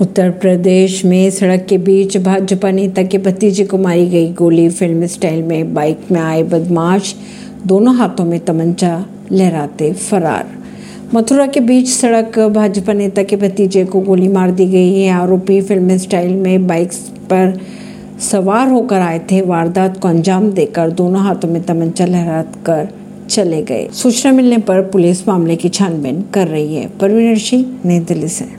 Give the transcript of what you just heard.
उत्तर प्रदेश में सड़क के बीच भाजपा नेता के भतीजे को मारी गई गोली। फ़िल्म स्टाइल में बाइक में आए बदमाश, दोनों हाथों में तमंचा, लहराते फरार। मथुरा के बीच सड़क, भाजपा नेता के भतीजे को गोली मार दी गई है। आरोपी फ़िल्म स्टाइल में बाइक पर सवार होकर आए थे। वारदात को अंजाम देकर दोनों हाथों में तमंचा लहरा कर चले गए। सूचना मिलने पर पुलिस मामले की छानबीन कर रही है। परवीन सिंह नई दिल्ली से।